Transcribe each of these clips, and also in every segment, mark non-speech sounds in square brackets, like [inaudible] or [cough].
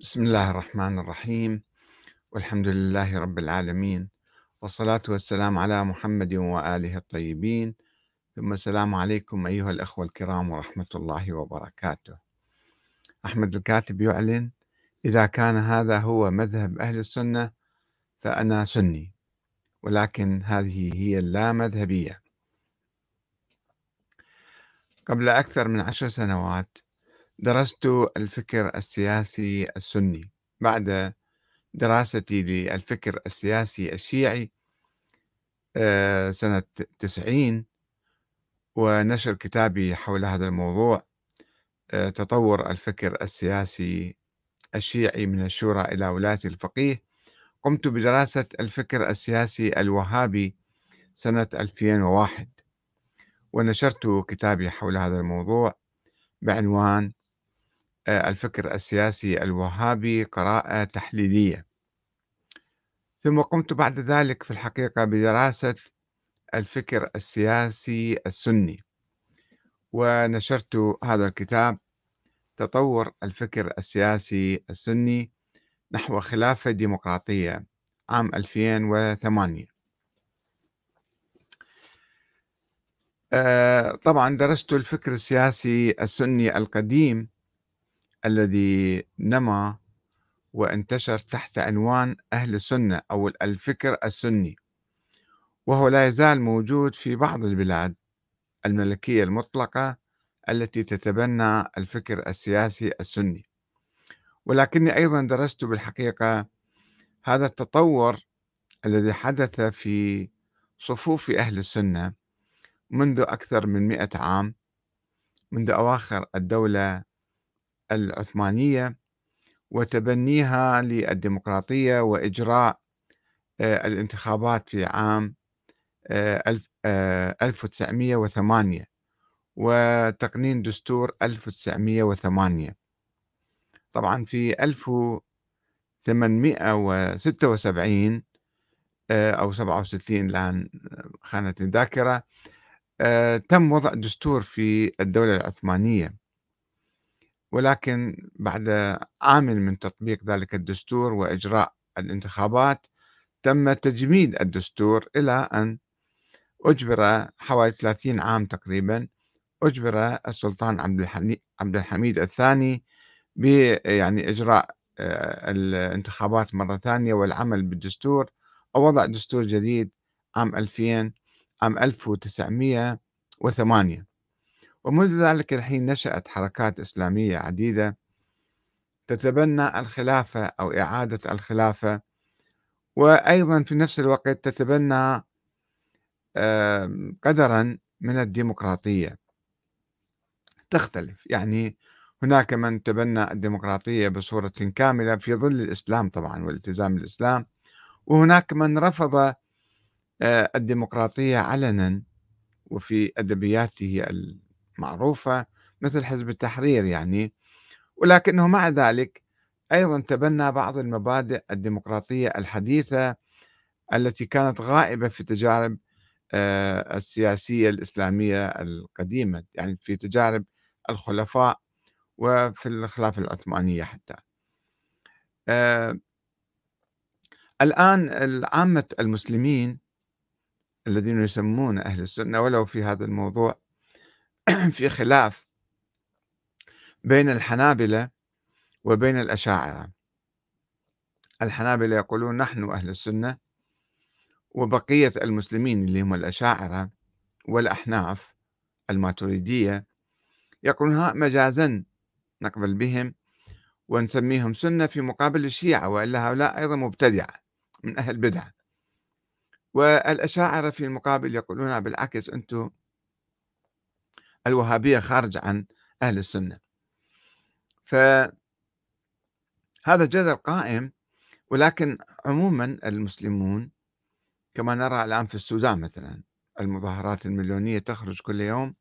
بسم الله الرحمن الرحيم. والحمد لله رب العالمين. والصلاة والسلام على محمد وآله الطيبين. ثم السلام عليكم أيها الأخوة الكرام ورحمة الله وبركاته. أحمد الكاتب يعلن إذا كان هذا هو مذهب أهل السنة فأنا سني ولكن هذه هي اللامذهبية قبل أكثر من عشر سنوات درست الفكر السياسي السني بعد دراستي للفكر السياسي الشيعي آه، سنة تسعين ونشر كتابي حول هذا الموضوع آه، تطور الفكر السياسي الشيعي من الشورى إلى ولاية الفقيه. قمت بدراسة الفكر السياسي الوهابي سنة 2001 ونشرت كتابي حول هذا الموضوع بعنوان الفكر السياسي الوهابي قراءة تحليلية. ثم قمت بعد ذلك في الحقيقة بدراسة الفكر السياسي السني. ونشرت هذا الكتاب تطور الفكر السياسي السني نحو خلافة ديمقراطية عام 2008 آه، طبعا درست الفكر السياسي السني القديم الذي نما وانتشر تحت عنوان أهل السنة أو الفكر السني وهو لا يزال موجود في بعض البلاد الملكية المطلقة التي تتبنى الفكر السياسي السني. ولكني أيضا درست بالحقيقة هذا التطور الذي حدث في صفوف أهل السنة منذ أكثر من مئة عام منذ أواخر الدولة العثمانية وتبنيها للديمقراطية وإجراء آه، الانتخابات في عام 1908 آه، آه، وتقنين دستور 1908 طبعا في 1876 أو 67 الآن خانت الذاكرة تم وضع دستور في الدولة العثمانية. ولكن بعد عام من تطبيق ذلك الدستور وإجراء الانتخابات تم تجميد الدستور إلى أن أجبر حوالي 30 عام تقريبا أجبر السلطان عبد الحميد الثاني ب يعني إجراء آه، الانتخابات مرة ثانية والعمل بالدستور. أو وضع دستور جديد عام 2000 عام 1908 ومنذ ذلك الحين نشأت حركات إسلامية عديدة تتبنى الخلافة أو إعادة الخلافة وأيضا في نفس الوقت تتبنى قدرا من الديمقراطية. تختلف يعني هناك من تبنى الديمقراطية بصورة كاملة في ظل الإسلام طبعا والالتزام بالإسلام وهناك من رفض آه، الديمقراطية علنا وفي أدبياته معروفة مثل حزب التحرير يعني ولكنه مع ذلك أيضا تبنى بعض المبادئ الديمقراطية الحديثة التي كانت غائبة في تجارب آه، السياسية الإسلامية القديمة يعني في تجارب الخلفاء وفي الخلافة العثمانية حتى. آه، الآن عامة المسلمين الذين يسمون أهل السنة ولو في هذا الموضوع [clears throat] في خلاف بين الحنابلة وبين الأشاعرة. الحنابلة يقولون نحن أهل السنة وبقية المسلمين اللي هم الأشاعرة والأحناف الماتريدية يقولون ها مجازا نقبل بهم ونسميهم سنة في مقابل الشيعة وإلا هؤلاء أيضا مبتدعة من أهل بدعة. والأشاعرة في المقابل يقولون بالعكس أنتم الوهابية خارج عن أهل السنة. فهذا جدل قائم ولكن عموما المسلمون كما نرى الآن في السودان مثلا المظاهرات المليونية تخرج كل يوم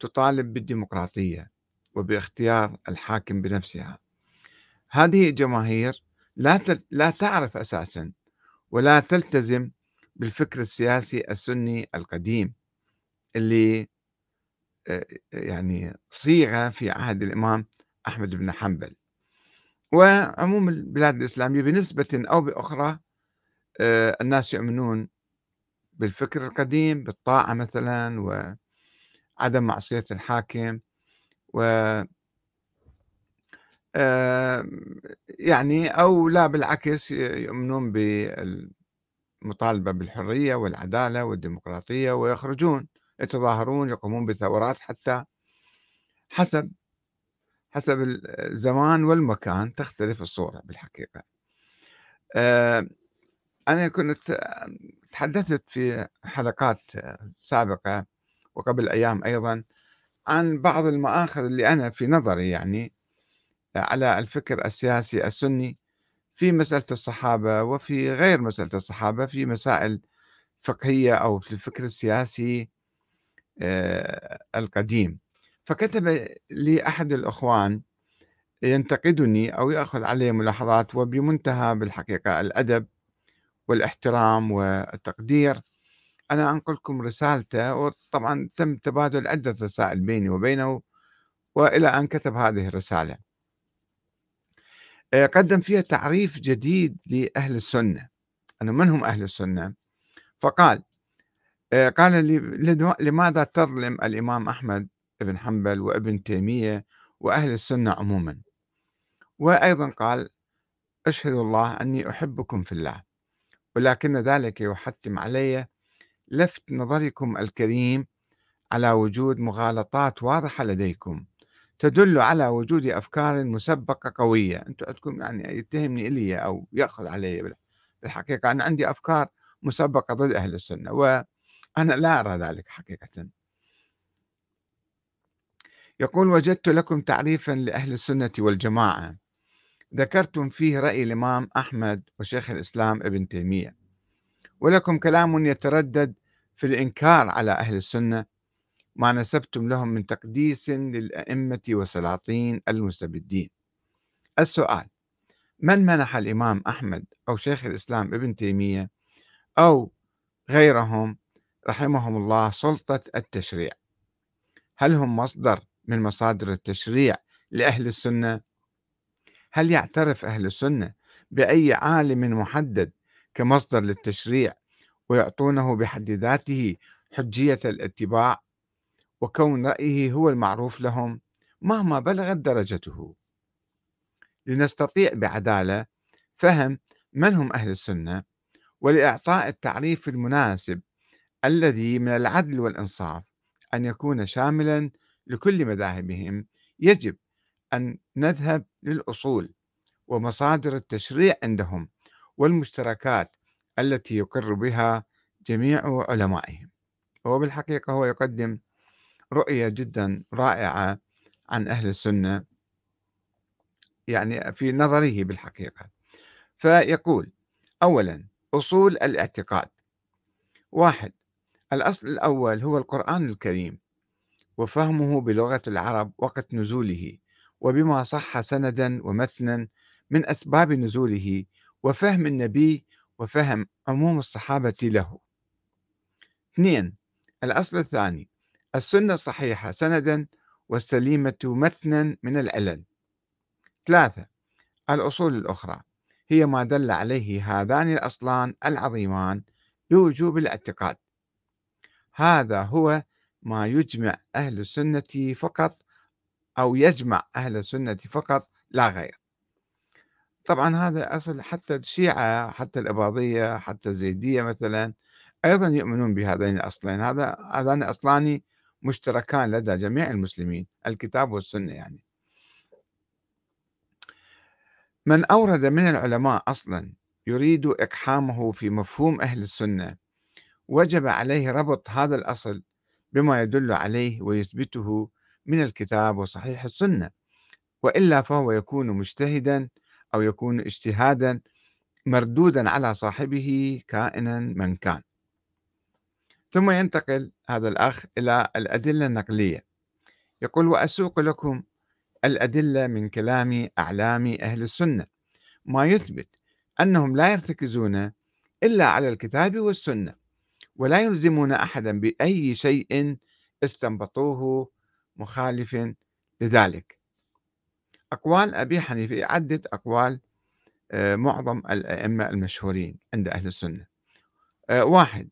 تطالب بالديمقراطية وباختيار الحاكم بنفسها. هذه الجماهير لا لا تعرف أساسا ولا تلتزم بالفكر السياسي السني القديم اللي يعني صيغة في عهد الإمام أحمد بن حنبل. وعموم البلاد الإسلامية بنسبة أو بأخرى الناس يؤمنون بالفكر القديم بالطاعة مثلا وعدم معصية الحاكم و آه، يعني أو لا بالعكس يؤمنون بالمطالبة بالحرية والعدالة والديمقراطية ويخرجون يتظاهرون يقومون بثورات حتى حسب حسب الزمان والمكان تختلف الصورة بالحقيقة. آه، أنا كنت تحدثت في حلقات سابقة وقبل أيام أيضا عن بعض المآخذ اللي أنا في نظري يعني على الفكر السياسي السني في مسألة الصحابة وفي غير مسألة الصحابة في مسائل فقهية أو في الفكر السياسي القديم. فكتب لي أحد الأخوان ينتقدني أو يأخذ علي ملاحظات وبمنتهى بالحقيقة الأدب والاحترام والتقدير. أنا أنقل لكم رسالته وطبعا تم تبادل عدة رسائل بيني وبينه وإلى أن كتب هذه الرسالة. آه، قدم فيها تعريف جديد لأهل السنة. أنه من هم أهل السنة؟ فقال آه، قال لي لماذا تظلم الإمام أحمد بن حنبل وابن تيمية وأهل السنة عموما؟ وأيضا قال أشهد الله أني أحبكم في الله ولكن ذلك يحتم علي. لفت نظركم الكريم على وجود مغالطات واضحة لديكم تدل على وجود أفكار مسبقة قوية. أنتم عندكم يعني يتهمني إلي أو يأخذ علي بالحقيقة أنا عندي أفكار مسبقة ضد أهل السنة وأنا لا أرى ذلك حقيقة. يقول وجدت لكم تعريفا لأهل السنة والجماعة. ذكرتم فيه رأي الإمام أحمد وشيخ الإسلام ابن تيمية. ولكم كلام يتردد في الإنكار على أهل السنة. ما نسبتم لهم من تقديس للأئمة وسلاطين المستبدين. السؤال من منح الإمام أحمد أو شيخ الإسلام ابن تيمية أو غيرهم رحمهم الله سلطة التشريع. هل هم مصدر من مصادر التشريع لأهل السنة؟ هل يعترف أهل السنة بأي عالم محدد كمصدر للتشريع ويعطونه بحد ذاته حجية الاتباع؟ وكون رأيه هو المعروف لهم مهما بلغت درجته. لنستطيع بعدالة فهم من هم أهل السنة ولإعطاء التعريف المناسب الذي من العدل والإنصاف أن يكون شاملا لكل مذاهبهم يجب أن نذهب للأصول ومصادر التشريع عندهم والمشتركات التي يقر بها جميع علمائهم. هو بالحقيقة هو يقدم رؤية جدا رائعة عن أهل السنة يعني في نظره بالحقيقة. فيقول أولا أصول الاعتقاد. واحد الأصل الأول هو القرآن الكريم وفهمه بلغة العرب وقت نزوله وبما صح سندا ومثنا من أسباب نزوله وفهم النبي وفهم عموم الصحابة له. اثنين الأصل الثاني السنة الصحيحة سندا والسليمة مثنا من العلل ثلاثة الأصول الأخرى هي ما دل عليه هذان الأصلان العظيمان بوجوب الاعتقاد. هذا هو ما يجمع أهل السنة فقط أو يجمع أهل السنة فقط لا غير. طبعا هذا أصل حتى الشيعة حتى الإباضية حتى الزيدية مثلا أيضا يؤمنون بهذين الأصلين. هذا هذان أصلان مشتركان لدى جميع المسلمين الكتاب والسنة يعني. من أورد من العلماء أصلا يريد إقحامه في مفهوم أهل السنة وجب عليه ربط هذا الأصل بما يدل عليه ويثبته من الكتاب وصحيح السنة. وإلا فهو يكون مجتهدا أو يكون اجتهادا مردودا على صاحبه كائنا من كان. ثم ينتقل هذا الأخ إلى الأدلة النقلية. يقول وأسوق لكم الأدلة من كلام أعلام أهل السنة. ما يثبت أنهم لا يرتكزون إلا على الكتاب والسنة. ولا يلزمون أحدا بأي شيء استنبطوه مخالف لذلك. أقوال أبي حنيفة يعدد أقوال آه، معظم الأئمة المشهورين عند أهل السنة. آه، واحد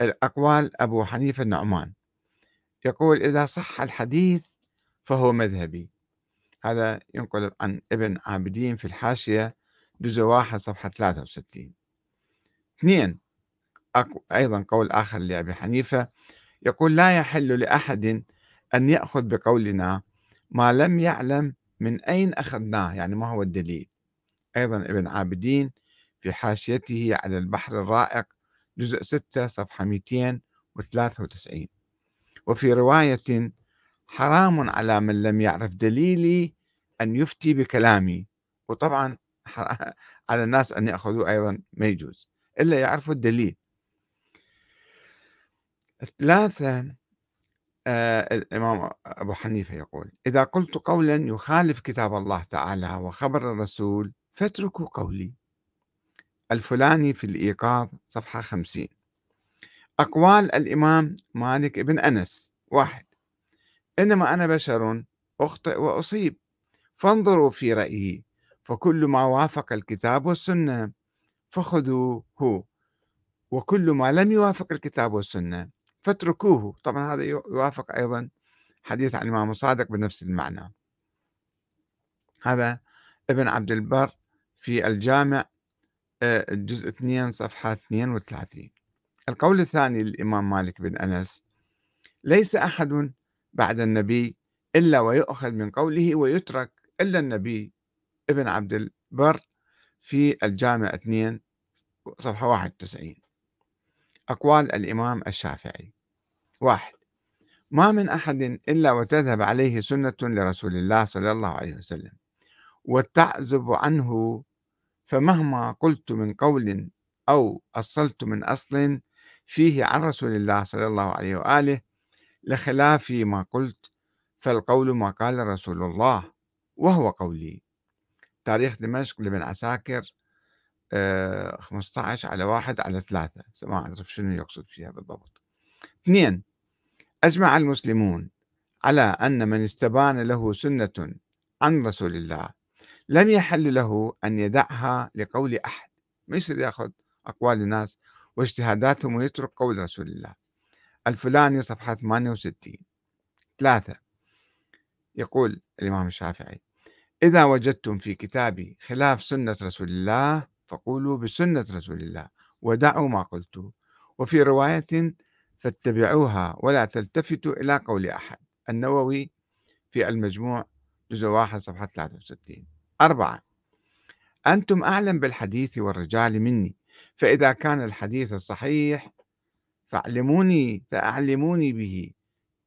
أقوال أبو حنيفة النعمان يقول إذا صح الحديث فهو مذهبي. هذا ينقل عن ابن عابدين في الحاشية جزء واحد صفحة 63 اثنين أيضا قول آخر لأبي حنيفة يقول لا يحل لأحد أن يأخذ بقولنا ما لم يعلم من أين أخذناه يعني ما هو الدليل؟ أيضا ابن عابدين في حاشيته على البحر الرائق جزء 6 صفحة 293 وفي رواية حرام على من لم يعرف دليلي أن يفتي بكلامي. وطبعا [laughs] على الناس أن يأخذوا أيضا ما يجوز إلا يعرفوا الدليل. ثلاثة آه الإمام أبو حنيفة يقول إذا قلت قولا يخالف كتاب الله تعالى وخبر الرسول فاتركوا قولي. الفلاني في الإيقاظ صفحة خمسين. أقوال الإمام مالك بن أنس واحد إنما أنا بشر أخطئ وأصيب. فانظروا في رأيه فكل ما وافق الكتاب والسنة فخذوه وكل ما لم يوافق الكتاب والسنة فاتركوه. طبعا هذا يوافق أيضا حديث عن الإمام الصادق بنفس المعنى. هذا ابن عبد البر في الجامع آه، الجزء 2 صفحة 32 القول الثاني للإمام مالك بن أنس ليس أحد بعد النبي إلا ويؤخذ من قوله ويترك إلا النبي ابن عبد البر في الجامع 2 صفحة 91 أقوال الإمام الشافعي. واحد. ما من أحد إلا وتذهب عليه سنة لرسول الله صلى الله عليه وسلم وتعزب عنه فمهما قلت من قول أو أصلت من أصل فيه عن رسول الله صلى الله عليه وآله لخلاف ما قلت فالقول ما قال رسول الله وهو قولي. تاريخ دمشق لابن عساكر 15 آه، على واحد على ثلاثة ما أعرف شنو يقصد فيها بالضبط. اثنين أجمع المسلمون على أن من استبان له سنة عن رسول الله لم يحل له أن يدعها لقول أحد ما يصير يأخذ أقوال الناس واجتهاداتهم ويترك قول رسول الله. الفلاني صفحة 68 ثلاثة يقول الإمام الشافعي إذا وجدتم في كتابي خلاف سنة رسول الله فقولوا بسنة رسول الله ودعوا ما قلت. وفي رواية فاتبعوها ولا تلتفتوا إلى قول أحد. النووي في المجموع جزء واحد صفحة 63 أربعة أنتم أعلم بالحديث والرجال مني فإذا كان الحديث الصحيح فاعلموني فأعلموني به.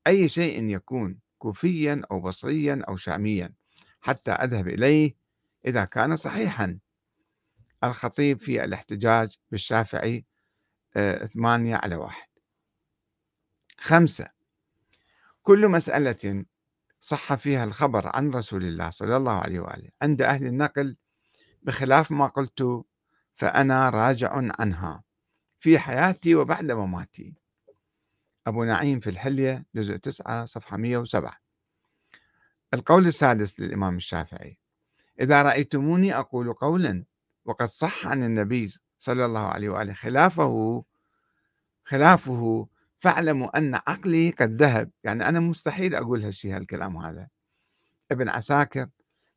أي شيء يكون كوفيا أو بصريا أو شاميا حتى أذهب إليه إذا كان صحيحا. الخطيب في الاحتجاج بالشافعي آه، ثمانية على واحد. خمسة. كل مسألة صح فيها الخبر عن رسول الله صلى الله عليه وآله عند أهل النقل بخلاف ما قلت فأنا راجع عنها في حياتي وبعد مماتي. أبو نعيم في الحلية جزء 9 صفحة 107 القول السادس للإمام الشافعي إذا رأيتموني أقول قولا وقد صح عن النبي صلى الله عليه وآله خلافه خلافه فاعلموا أن عقلي قد ذهب يعني أنا مستحيل أقول هالشيء هالكلام هذا ابن عساكر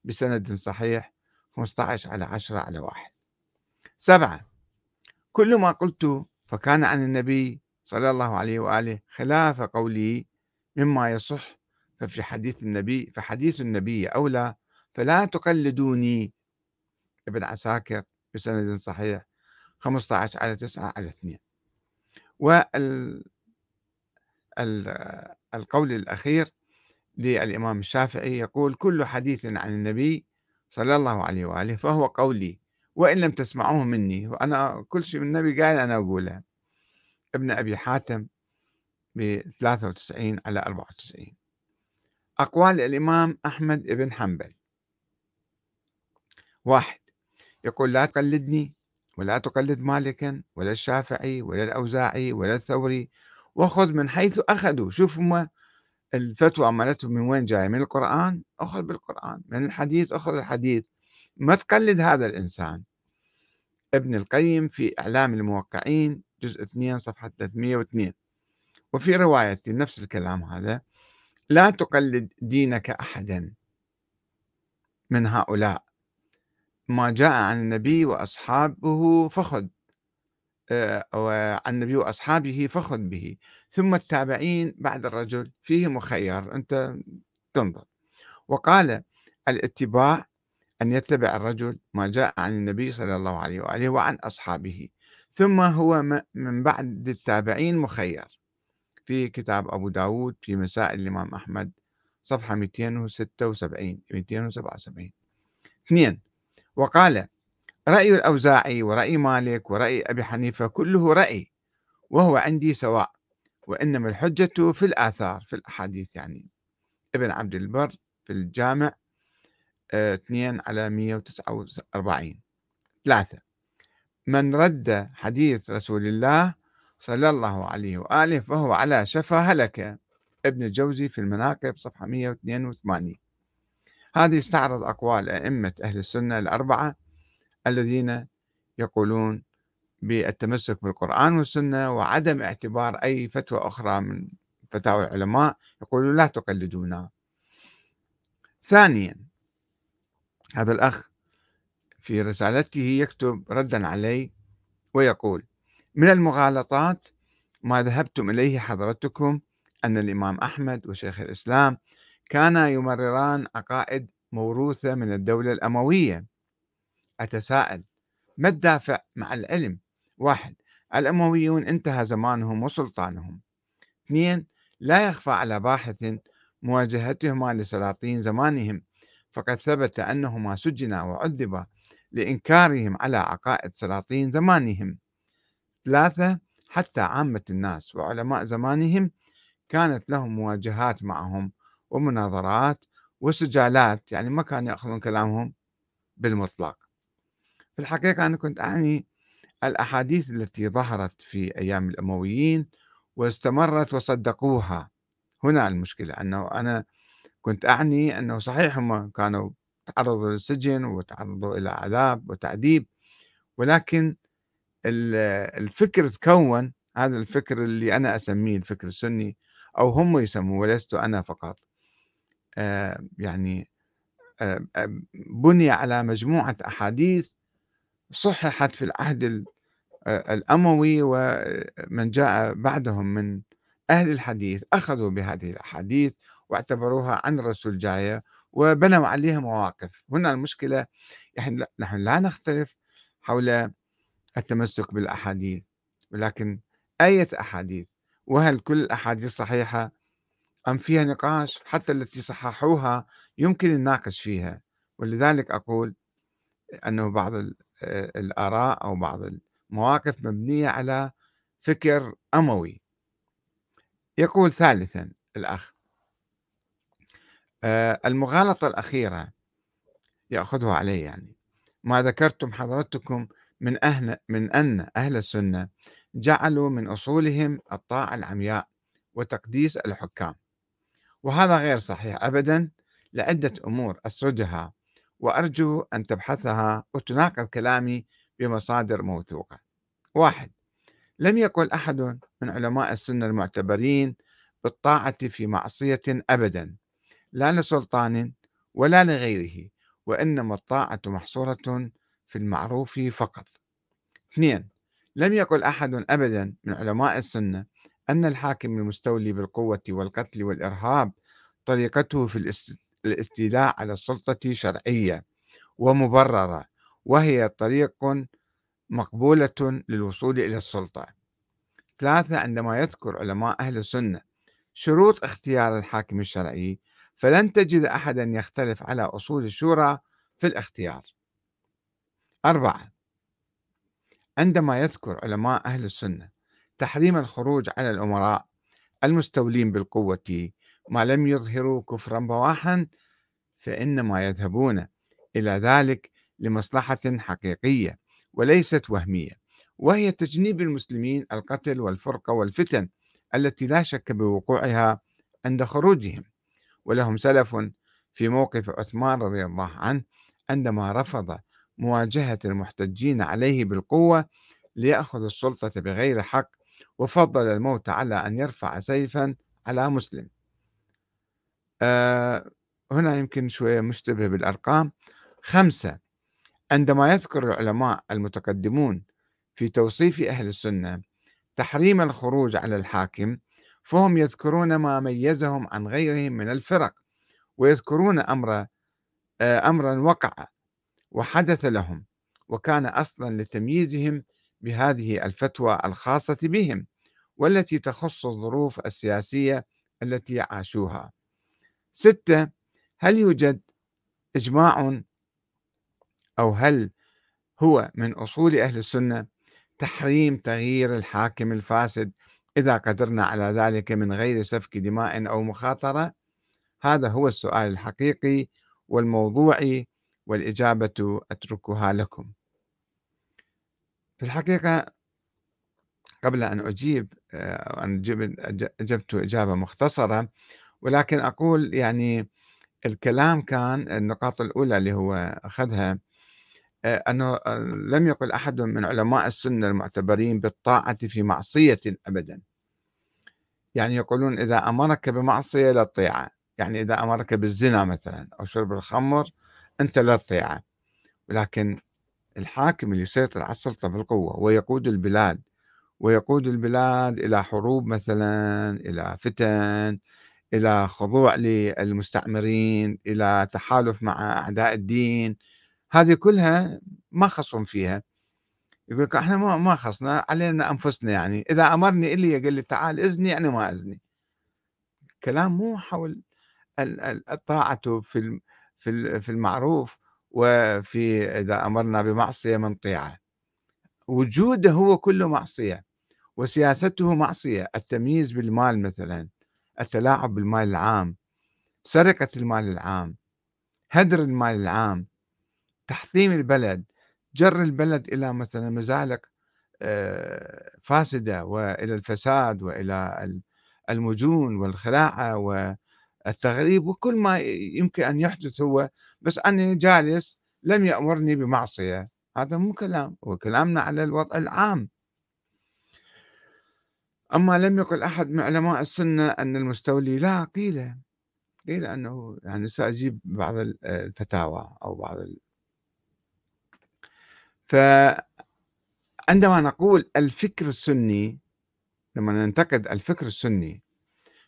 بسند صحيح 15 على 10 على واحد. سبعة كل ما قلت فكان عن النبي صلى الله عليه وآله خلاف قولي مما يصح ففي حديث النبي فحديث النبي أولى فلا تقلدوني. ابن عساكر بسند صحيح 15 على 9 على 2 وال القول الأخير للإمام الشافعي يقول كل حديث عن النبي صلى الله عليه وآله فهو قولي وإن لم تسمعوه مني وأنا كل شيء من النبي قال أنا أقوله. ابن أبي حاتم ب 93 على 94 أقوال الإمام أحمد بن حنبل. واحد يقول لا تقلدني ولا تقلد مالكا ولا الشافعي ولا الأوزاعي ولا الثوري وخذ من حيث أخذوا. شوف هم الفتوى مالتهم من وين جاية؟ من القرآن؟ أخذ بالقرآن. من الحديث؟ أخذ الحديث. ما تقلد هذا الإنسان. ابن القيم في إعلام الموقعين جزء 2 صفحة 302 وفي رواية نفس الكلام هذا لا تقلد دينك أحدا من هؤلاء. ما جاء عن النبي وأصحابه فخذ. وعن النبي وأصحابه فخذ به. ثم التابعين بعد الرجل فيه مخير أنت تنظر. وقال الاتباع أن يتبع الرجل ما جاء عن النبي صلى الله عليه وآله وعن أصحابه. ثم هو من بعد التابعين مخير. في كتاب أبو داود في مسائل الإمام أحمد صفحة 276 277 اثنين وقال رأي الأوزاعي ورأي مالك ورأي أبي حنيفة كله رأي وهو عندي سواء وإنما الحجة في الآثار في الأحاديث يعني. ابن عبد البر في الجامع آه، اثنين على 149 ثلاثة من رد حديث رسول الله صلى الله عليه وآله فهو على شفا هلك. ابن الجوزي في المناقب صفحة 182 هذه استعرض أقوال أئمة أهل السنة الأربعة الذين يقولون بالتمسك بالقرآن والسنة وعدم اعتبار أي فتوى أخرى من فتاوى العلماء يقولون لا تقلدونا. ثانيا هذا الأخ في رسالته يكتب ردا علي ويقول من المغالطات ما ذهبتم إليه حضرتكم أن الإمام أحمد وشيخ الإسلام كانا يمرران عقائد موروثة من الدولة الأموية أتساءل ما الدافع مع العلم؟ واحد الأمويون انتهى زمانهم وسلطانهم. اثنين لا يخفى على باحث مواجهتهما لسلاطين زمانهم فقد ثبت أنهما سجنا وعذبا لإنكارهم على عقائد سلاطين زمانهم. ثلاثة حتى عامة الناس وعلماء زمانهم كانت لهم مواجهات معهم ومناظرات وسجالات يعني ما كانوا يأخذون كلامهم بالمطلق. في الحقيقة أنا كنت أعني الأحاديث التي ظهرت في أيام الأمويين واستمرت وصدقوها. هنا المشكلة أنه أنا كنت أعني أنه صحيح هم كانوا تعرضوا للسجن وتعرضوا إلى عذاب وتعذيب ولكن الفكر تكون هذا الفكر اللي أنا أسميه الفكر السني أو هم يسموه ولست أنا فقط. آه يعني آه بني على مجموعة أحاديث صححت في العهد الأموي ومن جاء بعدهم من أهل الحديث أخذوا بهذه الأحاديث واعتبروها عن الرسول جاية وبنوا عليها مواقف. هنا المشكلة نحن لا نختلف حول التمسك بالأحاديث ولكن أية أحاديث وهل كل الأحاديث صحيحة؟ أم فيها نقاش؟ حتى التي صححوها يمكن الناقش فيها. ولذلك أقول أنه بعض الآراء أو بعض المواقف مبنية على فكر أموي. يقول ثالثا الأخ المغالطة الأخيرة يأخذها عليه يعني. ما ذكرتم حضرتكم من أهل من أن أهل السنة جعلوا من أصولهم الطاعة العمياء وتقديس الحكام. وهذا غير صحيح أبدا لعدة أمور أسردها وأرجو أن تبحثها وتناقض كلامي بمصادر موثوقة. واحد لم يقل أحد من علماء السنة المعتبرين بالطاعة في معصية أبدا لا لسلطان ولا لغيره وإنما الطاعة محصورة في المعروف فقط. اثنين لم يقل أحد أبدا من علماء السنة أن الحاكم المستولي بالقوة والقتل والإرهاب طريقته في الاستيلاء على السلطة شرعية ومبررة وهي طريق مقبولة للوصول إلى السلطة. ثلاثة عندما يذكر علماء أهل السنة شروط اختيار الحاكم الشرعي فلن تجد أحدا يختلف على أصول الشورى في الاختيار. أربعة عندما يذكر علماء أهل السنة تحريم الخروج على الأمراء المستولين بالقوة ما لم يظهروا كفرا بواحا فإنما يذهبون إلى ذلك لمصلحة حقيقية وليست وهمية وهي تجنيب المسلمين القتل والفرقة والفتن التي لا شك بوقوعها عند خروجهم. ولهم سلف في موقف عثمان رضي الله عنه عندما رفض مواجهة المحتجين عليه بالقوة ليأخذ السلطة بغير حق وفضل الموت على أن يرفع سيفا على مسلم. هنا يمكن شوية مشتبه بالأرقام. خمسة عندما يذكر العلماء المتقدمون في توصيف أهل السنة تحريم الخروج على الحاكم فهم يذكرون ما ميزهم عن غيرهم من الفرق ويذكرون أمر آه، أمرا وقع وحدث لهم وكان أصلا لتمييزهم بهذه الفتوى الخاصة بهم والتي تخص الظروف السياسية التي عاشوها. ستة هل يوجد إجماع أو هل هو من أصول أهل السنة تحريم تغيير الحاكم الفاسد إذا قدرنا على ذلك من غير سفك دماء أو مخاطرة؟ هذا هو السؤال الحقيقي والموضوعي والإجابة أتركها لكم. في الحقيقة قبل أن أجيب أن أجبت إجابة مختصرة ولكن أقول يعني الكلام كان النقاط الأولى اللي هو أخذها آه، أنه آه، لم يقل أحد من علماء السنة المعتبرين بالطاعة في معصية أبدا. يعني يقولون إذا أمرك بمعصية لا تطيعه. يعني إذا أمرك بالزنا مثلا أو شرب الخمر أنت لا تطيعه. ولكن الحاكم اللي يسيطر على السلطة بالقوة ويقود البلاد ويقود البلاد إلى حروب مثلا إلى فتن إلى خضوع للمستعمرين إلى تحالف مع أعداء الدين. هذه كلها ما خصهم فيها. يقول لك إحنا ما ما خصنا علينا أنفسنا يعني. إذا أمرني إلي قال لي تعال إذني يعني ما إذني. كلام مو حول الطاعة في في المعروف وفي إذا أمرنا بمعصية من طيعة. وجوده هو كله معصية وسياسته معصية. التمييز بالمال مثلا. التلاعب بالمال العام سرقة المال العام هدر المال العام تحطيم البلد جر البلد إلى مثلا مزالق آه، فاسدة وإلى الفساد وإلى المجون والخلاعة التغريب وكل ما يمكن أن يحدث هو بس أني جالس لم يأمرني بمعصية. هذا مو كلام هو كلامنا على الوضع العام. أما لم يقل أحد من علماء السنة أن المستولي لا قيل قيل أنه يعني سأجيب بعض الفتاوى أو بعض ال... فعندما نقول الفكر السني لما ننتقد الفكر السني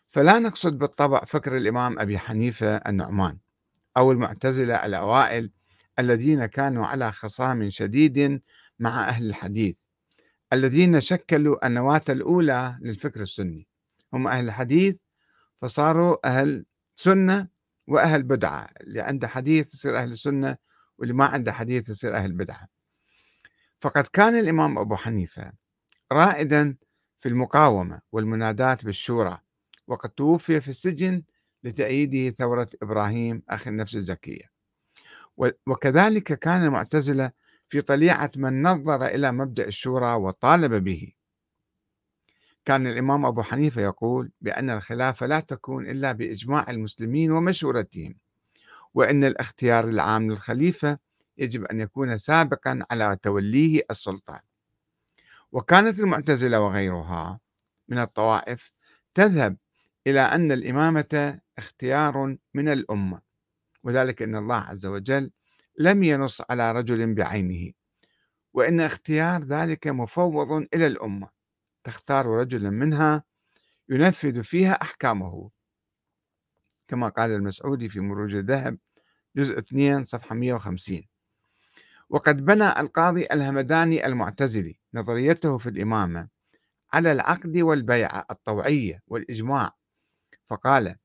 فلا نقصد بالطبع فكر الإمام أبي حنيفة النعمان أو المعتزلة الأوائل الذين كانوا على خصام شديد مع أهل الحديث. الذين شكلوا النواة الأولى للفكر السني. هم أهل الحديث فصاروا أهل سنة وأهل بدعة. اللي عنده حديث يصير أهل السنة واللي ما عنده حديث يصير أهل بدعة. فقد كان الإمام أبو حنيفة رائدا في المقاومة والمناداة بالشورى وقد توفي في السجن لتأييده ثورة إبراهيم أخي النفس الزكية. وكذلك كان المعتزلة في طليعة من نظر إلى مبدأ الشورى وطالب به. كان الإمام أبو حنيفة يقول بأن الخلافة لا تكون إلا بإجماع المسلمين ومشورتهم وأن الاختيار العام للخليفة يجب أن يكون سابقا على توليه السلطة وكانت المعتزلة وغيرها من الطوائف تذهب إلى أن الإمامة اختيار من الأمة وذلك أن الله عز وجل لم ينص على رجل بعينه وإن اختيار ذلك مفوض إلى الأمة. تختار رجلا منها ينفذ فيها أحكامه. كما قال المسعودي في مروج الذهب جزء 2 صفحة 150 وقد بنى القاضي الهمداني المعتزلي نظريته في الإمامة على العقد والبيعة الطوعية والإجماع. فقال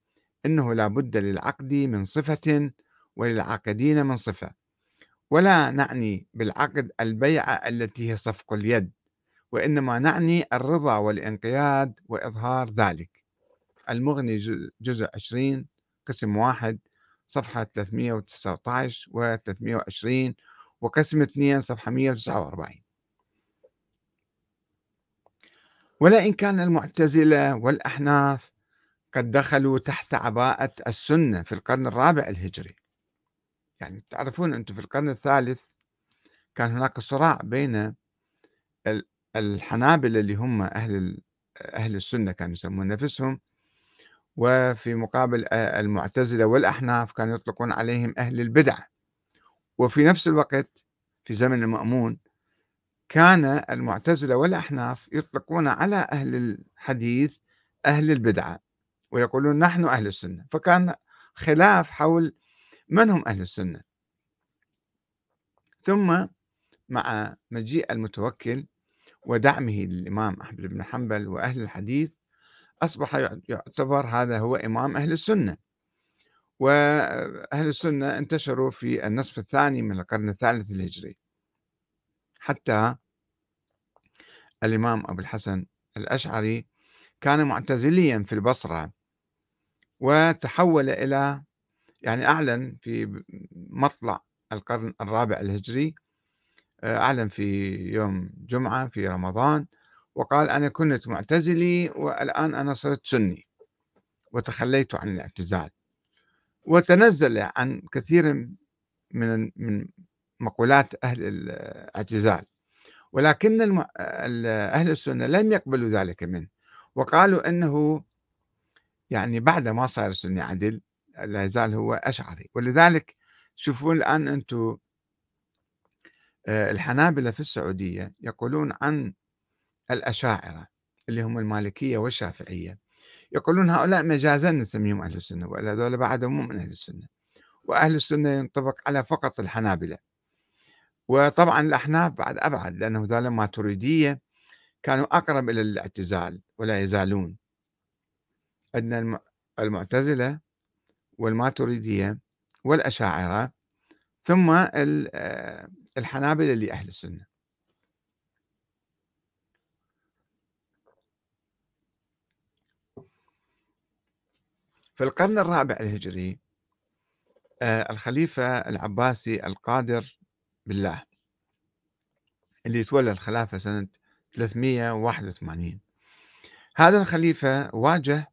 إنه لا بد للعقد من صفة وللعاقدين من صفة. ولا نعني بالعقد البيعة التي هي صفق اليد وإنما نعني الرضا والانقياد وإظهار ذلك. المغني جزء 20 قسم واحد صفحة 319 و 320 وقسم 2 صفحة 149 ولئن كان المعتزلة والأحناف قد دخلوا تحت عباءة السنة في القرن الرابع الهجري يعني تعرفون أنتم في القرن الثالث كان هناك صراع بين الحنابلة اللي هم أهل أهل السنة كانوا يسمون نفسهم وفي مقابل المعتزلة والأحناف كانوا يطلقون عليهم أهل البدعة وفي نفس الوقت في زمن المأمون كان المعتزلة والأحناف يطلقون على أهل الحديث أهل البدعة ويقولون نحن أهل السنة. فكان خلاف حول من هم أهل السنة؟ ثم مع مجيء المتوكل ودعمه للإمام أحمد بن حنبل وأهل الحديث أصبح يعتبر هذا هو إمام أهل السنة. وأهل السنة انتشروا في النصف الثاني من القرن الثالث الهجري حتى الإمام أبو الحسن الأشعري كان معتزليا في البصرة وتحول إلى يعني أعلن في مطلع القرن الرابع الهجري آه، أعلن في يوم جمعة في رمضان وقال أنا كنت معتزلي والآن أنا صرت سني وتخليت عن الاعتزال وتنزل عن كثير من من مقولات أهل الاعتزال ولكن. أهل السنة لم يقبلوا ذلك منه وقالوا أنه يعني بعد ما صار سني عدل لا يزال هو أشعري. ولذلك شوفون الآن أنتم آه، الحنابلة في السعودية يقولون عن الأشاعرة اللي هم المالكية والشافعية. يقولون هؤلاء مجازا نسميهم أهل السنة وإلا ذولا بعدهم مو من أهل السنة. وأهل السنة ينطبق على فقط الحنابلة. وطبعا الأحناف بعد أبعد لأنه ذولا ماتريدية كانوا أقرب إلى الاعتزال ولا يزالون. أن المعتزلة والماتريدية والأشاعرة ثم آه، الحنابلة لأهل السنة. في القرن الرابع الهجري آه، الخليفة العباسي القادر بالله اللي تولى الخلافة سنة 381 هذا الخليفة واجه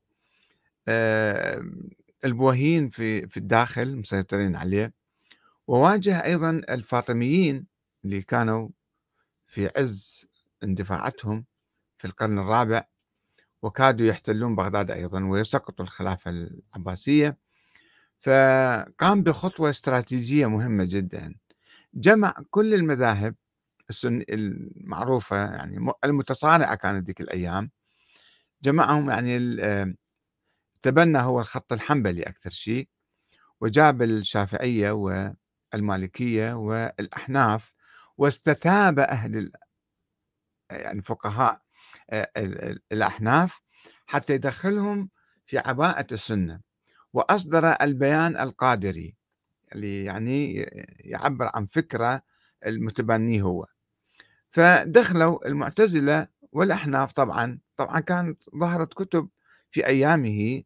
آه، البوهين في في الداخل مسيطرين عليه. وواجه أيضا الفاطميين اللي كانوا في عز اندفاعاتهم في القرن الرابع وكادوا يحتلون بغداد أيضا ويسقطوا الخلافة العباسية. فقام بخطوة استراتيجية مهمة جدا. جمع كل المذاهب المعروفة يعني المتصارعة كانت ذيك الأيام. جمعهم يعني تبنى هو الخط الحنبلي أكثر شيء وجاب الشافعية والمالكية والأحناف واستتاب أهل يعني فقهاء الأحناف حتى يدخلهم في عباءة السنة. وأصدر البيان القادري اللي يعني يعبر عن فكرة المتبني هو. فدخلوا المعتزلة والأحناف طبعا طبعا كانت ظهرت كتب في أيامه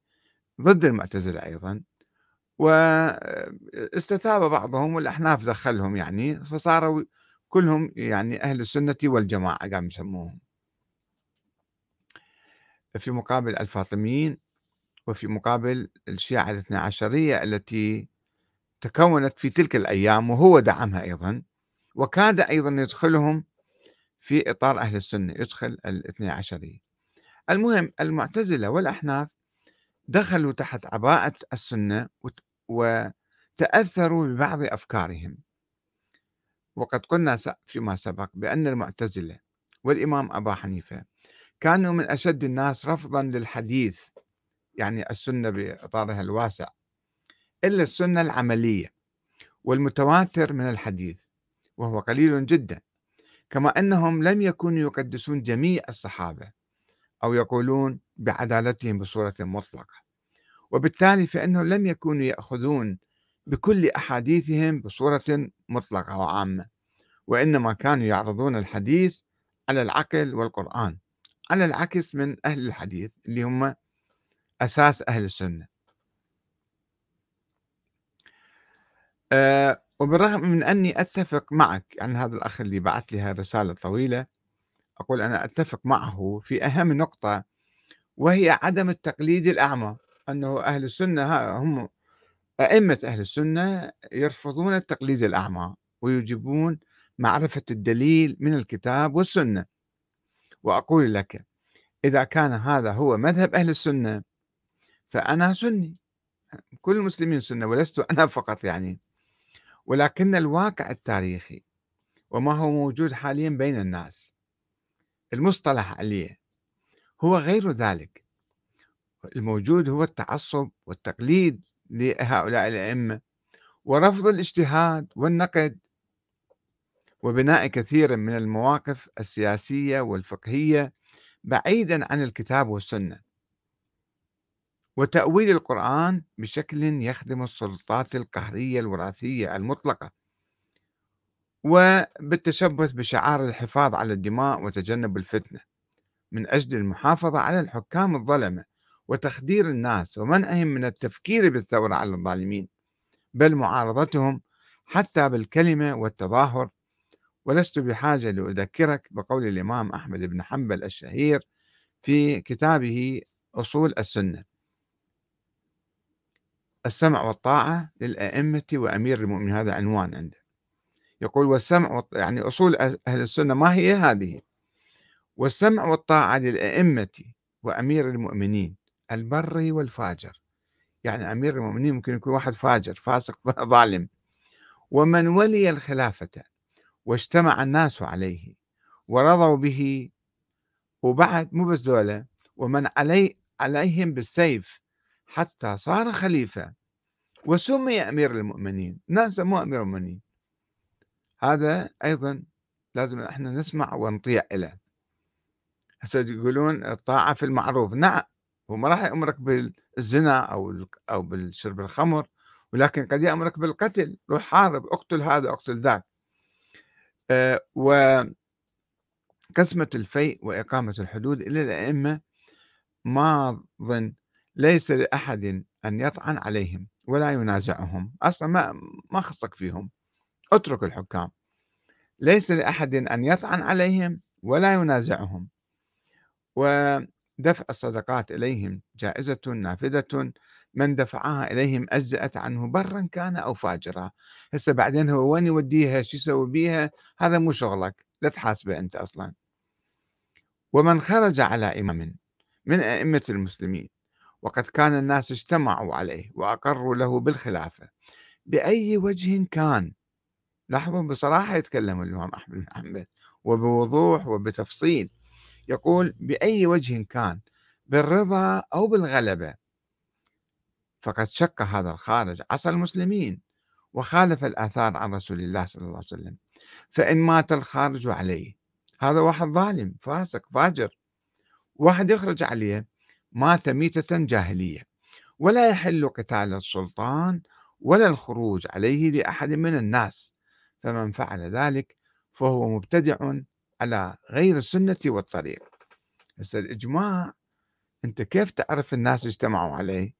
ضد المعتزلة أيضا واستتاب بعضهم والأحناف دخلهم يعني فصاروا كلهم يعني أهل السنة والجماعة قام يسموهم. في مقابل الفاطميين وفي مقابل الشيعة الاثنى عشرية التي تكونت في تلك الأيام وهو دعمها أيضا وكاد أيضا يدخلهم في إطار أهل السنة يدخل الاثنى عشرية. المهم المعتزلة والأحناف دخلوا تحت عباءة السنة وتأثروا ببعض أفكارهم. وقد قلنا فيما سبق بأن المعتزلة والإمام أبا حنيفة كانوا من أشد الناس رفضا للحديث يعني السنة بإطارها الواسع إلا السنة العملية والمتواتر من الحديث وهو قليل جدا كما أنهم لم يكونوا يقدسون جميع الصحابة. أو يقولون بعدالتهم بصورة مطلقة. وبالتالي فإنهم لم يكونوا يأخذون بكل أحاديثهم بصورة مطلقة وعامة وإنما كانوا يعرضون الحديث على العقل والقرآن على العكس من أهل الحديث اللي هم أساس أهل السنة. أه وبالرغم من أني أتفق معك يعني هذا الأخ اللي بعث لي رسالة طويلة أقول أنا أتفق معه في أهم نقطة وهي عدم التقليد الأعمى أنه أهل السنة هم أئمة أهل السنة يرفضون التقليد الأعمى ويجبون معرفة الدليل من الكتاب والسنة. وأقول لك إذا كان هذا هو مذهب أهل السنة فأنا سني. كل المسلمين سنة ولست أنا فقط يعني. ولكن الواقع التاريخي وما هو موجود حاليا بين الناس المصطلح عليه. هو غير ذلك. الموجود هو التعصب والتقليد لهؤلاء الأئمة ورفض الاجتهاد والنقد. وبناء كثير من المواقف السياسية والفقهية بعيدا عن الكتاب والسنة. وتأويل القرآن بشكل يخدم السلطات القهرية الوراثية المطلقة. وبالتشبث بشعار الحفاظ على الدماء وتجنب الفتنة من أجل المحافظة على الحكام الظلمة وتخدير الناس ومنعهم من التفكير بالثورة على الظالمين بل معارضتهم حتى بالكلمة والتظاهر. ولست بحاجة لأذكرك بقول الإمام أحمد بن حنبل الشهير في كتابه أصول السنة السمع والطاعة للأئمة وأمير المؤمنين. هذا عنوان عنده. يقول والسمع يعني أصول أهل السنة ما هي هذه؟ والسمع والطاعة للأئمة وأمير المؤمنين البر والفاجر. يعني أمير المؤمنين ممكن يكون واحد فاجر فاسق [laughs] ظالم. ومن ولي الخلافة واجتمع الناس عليه ورضوا به وبعد مو بس ومن علي عليهم بالسيف حتى صار خليفة. وسمي أمير المؤمنين. ناس مو أمير المؤمنين. هذا أيضا لازم إحنا نسمع ونطيع له هسه يقولون الطاعة في المعروف. نعم هو ما راح يأمرك بالزنا أو أو بالشرب الخمر ولكن قد يأمرك بالقتل. روح حارب اقتل هذا اقتل ذاك. أه وقسمة الفيء وإقامة الحدود إلى الأئمة ماض ليس لأحد أن يطعن عليهم ولا ينازعهم. أصلا ما ما خصك فيهم. اترك الحكام. ليس لأحد أن يطعن عليهم ولا ينازعهم. ودفع الصدقات إليهم جائزة نافذة. من دفعها إليهم أجزأت عنه برا كان أو فاجرا. هسه بعدين هو وين يوديها؟ شو يسوي بيها؟ هذا مو شغلك. لا تحاسبه أنت أصلا. ومن خرج على إمام من أئمة المسلمين. وقد كان الناس اجتمعوا عليه وأقروا له بالخلافة. بأي وجه كان لاحظوا بصراحة يتكلم الإمام أحمد بن حنبل وبوضوح وبتفصيل. يقول بأي وجه كان بالرضا أو بالغلبة. فقد شك هذا الخارج عصى المسلمين وخالف الآثار عن رسول الله صلى الله عليه وسلم. فإن مات الخارج عليه. هذا واحد ظالم فاسق فاجر. واحد يخرج عليه مات ميتة جاهلية. ولا يحل قتال السلطان ولا الخروج عليه لأحد من الناس. فمن فعل ذلك فهو مبتدع على غير السنة والطريق. بس الإجماع أنت كيف تعرف الناس اجتمعوا عليه؟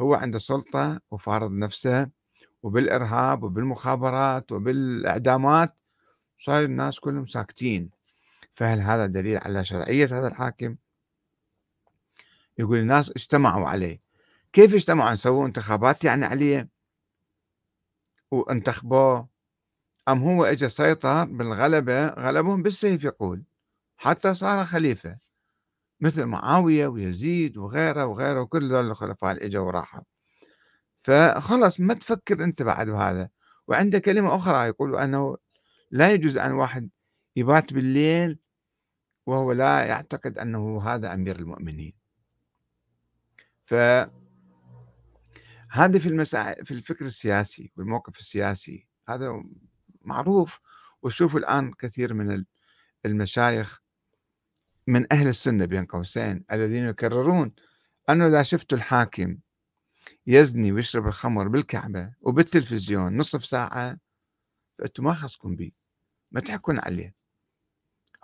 هو عنده سلطة وفارض نفسه وبالإرهاب وبالمخابرات وبالإعدامات صار الناس كلهم ساكتين. فهل هذا دليل على شرعية هذا الحاكم؟ يقول الناس اجتمعوا عليه. كيف اجتمعوا؟ سووا انتخابات يعني عليه؟ وانتخبوه أم هو اجى سيطر بالغلبة غلبهم بالسيف يقول حتى صار خليفة مثل معاوية ويزيد وغيره وغيره وكل ذول الخلفاء اللي إجوا وراحوا. فخلص ما تفكر أنت بعد بهذا. وعنده كلمة أخرى يقول أنه لا يجوز أن واحد يبات بالليل وهو لا يعتقد أنه هذا أمير المؤمنين. ف هذا في المسائل في الفكر السياسي والموقف السياسي هذا معروف. وشوفوا الآن كثير من المشايخ من أهل السنة بين قوسين الذين يكررون أنه إذا شفتوا الحاكم يزني ويشرب الخمر بالكعبة وبالتلفزيون نصف ساعة فأنتم ما خصكم به ما تحكون عليه.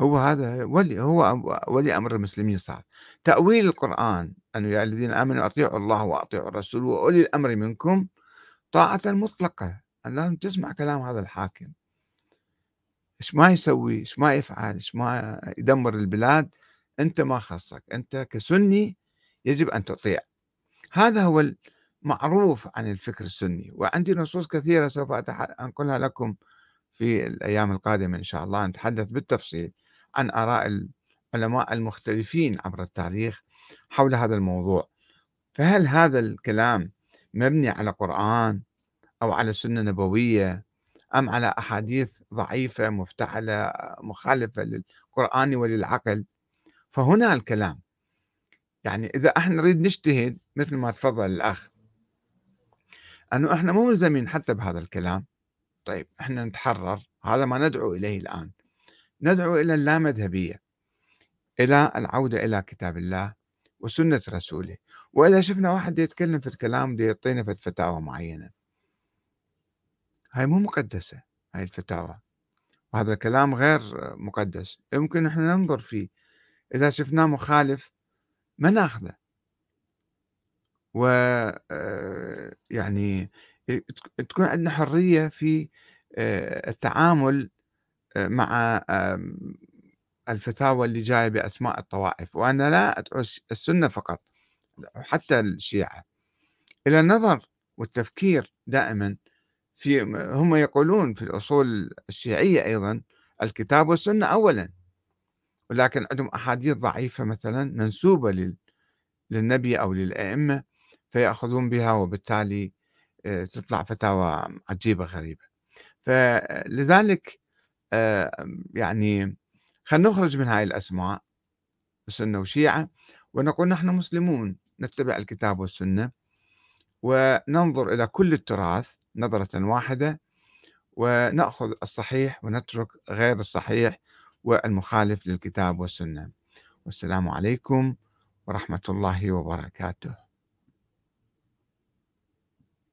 هو هذا ولي هو ولي أمر المسلمين صار. تأويل القرآن أنه يا الذين آمنوا أطيعوا الله وأطيعوا الرسول وأولي الأمر منكم طاعة مطلقة. أن لازم تسمع كلام هذا الحاكم. إيش ما يسوي إيش ما يفعل إيش ما يدمر البلاد أنت ما خصك. أنت كسني يجب أن تطيع. هذا هو المعروف عن الفكر السني. وعندي نصوص كثيرة سوف أنقلها لكم في الأيام القادمة إن شاء الله. نتحدث بالتفصيل عن آراء العلماء المختلفين عبر التاريخ حول هذا الموضوع. فهل هذا الكلام مبني على قرآن؟ أو على سنة نبوية أم على أحاديث ضعيفة مفتعلة مخالفة للقرآن وللعقل. فهنا الكلام. يعني إذا إحنا نريد نجتهد مثل ما تفضل الأخ. أنه إحنا مو ملزمين حتى بهذا الكلام. طيب إحنا نتحرر. هذا ما ندعو إليه الآن. ندعو إلى اللامذهبية إلى العودة إلى كتاب الله وسنة رسوله. وإذا شفنا واحد يتكلم في الكلام يعطينا فتاوى معينة. هاي مو مقدسة هاي الفتاوى. وهذا الكلام غير مقدس. يمكن إحنا ننظر فيه. إذا شفناه مخالف ما ناخذه. و آه، يعني تكون عندنا حرية في آه، التعامل آه، مع الفتاوى اللي جاية بأسماء الطوائف. وأنا لا أدعو السنة فقط حتى الشيعة. إلى النظر والتفكير دائما في هم يقولون في الأصول الشيعية أيضا الكتاب والسنة أولا ولكن عندهم أحاديث ضعيفة مثلا منسوبة للنبي أو للأئمة فيأخذون بها وبالتالي آه، تطلع فتاوى عجيبة غريبة. فلذلك آه، يعني خلينا نخرج من هاي الأسماء سنة وشيعة ونقول نحن مسلمون نتبع الكتاب والسنة. وننظر إلى كل التراث نظرة واحدة ونأخذ الصحيح ونترك غير الصحيح والمخالف للكتاب والسنة. والسلام عليكم ورحمة الله وبركاته.